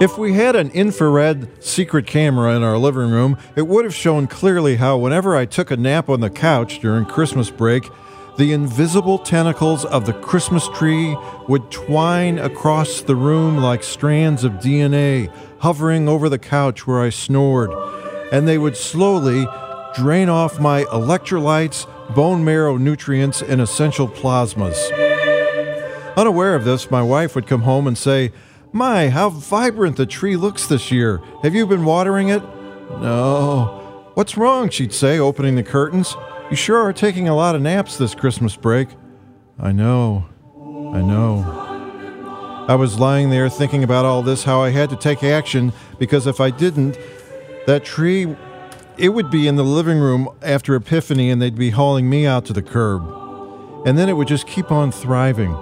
If we had an infrared secret camera in our living room, it would have shown clearly how, whenever I took a nap on the couch during Christmas break, the invisible tentacles of the Christmas tree would twine across the room like strands of DNA, hovering over the couch where I snored, and they would slowly drain off my electrolytes, bone marrow nutrients, and essential plasmas. Unaware of this, my wife would come home and say, My, how vibrant the tree looks this year. Have you been watering it? No. What's wrong? She'd say, opening the curtains. You sure are taking a lot of naps this Christmas break. I know. I know. I was lying there thinking about all this, how I had to take action, because if I didn't, that tree, it would be in the living room after Epiphany and they'd be hauling me out to the curb. And then it would just keep on thriving.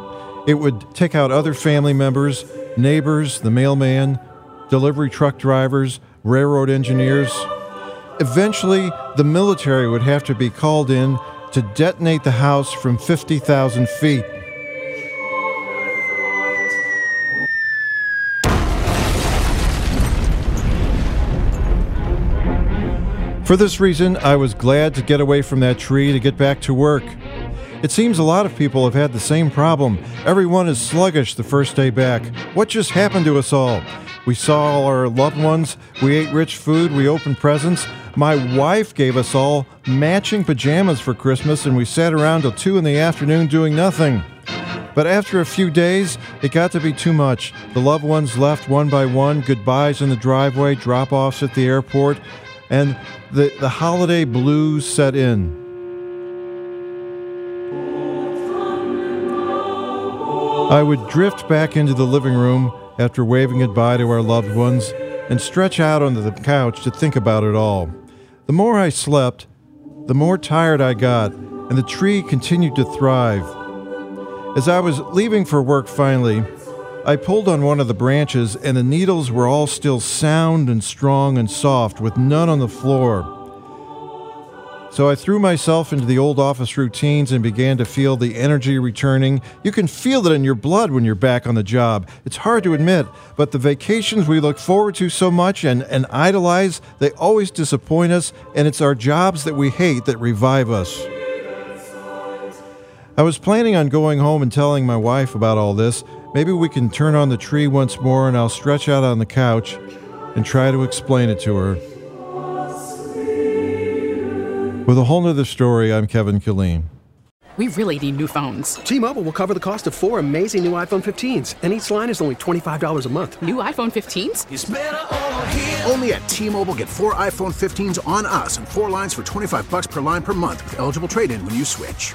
It would take out other family members, neighbors, the mailman, delivery truck drivers, railroad engineers. Eventually, the military would have to be called in to detonate the house from 50,000 feet. For this reason, I was glad to get away from that tree to get back to work. It seems a lot of people have had the same problem. Everyone is sluggish the first day back. What just happened to us all? We saw all our loved ones, we ate rich food, we opened presents. My wife gave us all matching pajamas for Christmas, and we sat around till 2 in the afternoon doing nothing. But after a few days, it got to be too much. The loved ones left one by one, goodbyes in the driveway, drop offs at the airport, and the, the holiday blues set in. I would drift back into the living room after waving goodbye to our loved ones and stretch out onto the couch to think about it all. The more I slept, the more tired I got, and the tree continued to thrive. As I was leaving for work finally, I pulled on one of the branches, and the needles were all still sound and strong and soft, with none on the floor. So I threw myself into the old office routines and began to feel the energy returning. You can feel it in your blood when you're back on the job. It's hard to admit, but the vacations we look forward to so much and, and idolize, they always disappoint us, and it's our jobs that we hate that revive us. I was planning on going home and telling my wife about all this. Maybe we can turn on the tree once more and I'll stretch out on the couch and try to explain it to her. With a whole nother story, I'm Kevin Killeen. We really need new phones. T-Mobile will cover the cost of four amazing new iPhone 15s, and each line is only $25 a month. New iPhone 15s? Only at T-Mobile get four iPhone 15s on us and four lines for 25 bucks per line per month with eligible trade-in when you switch.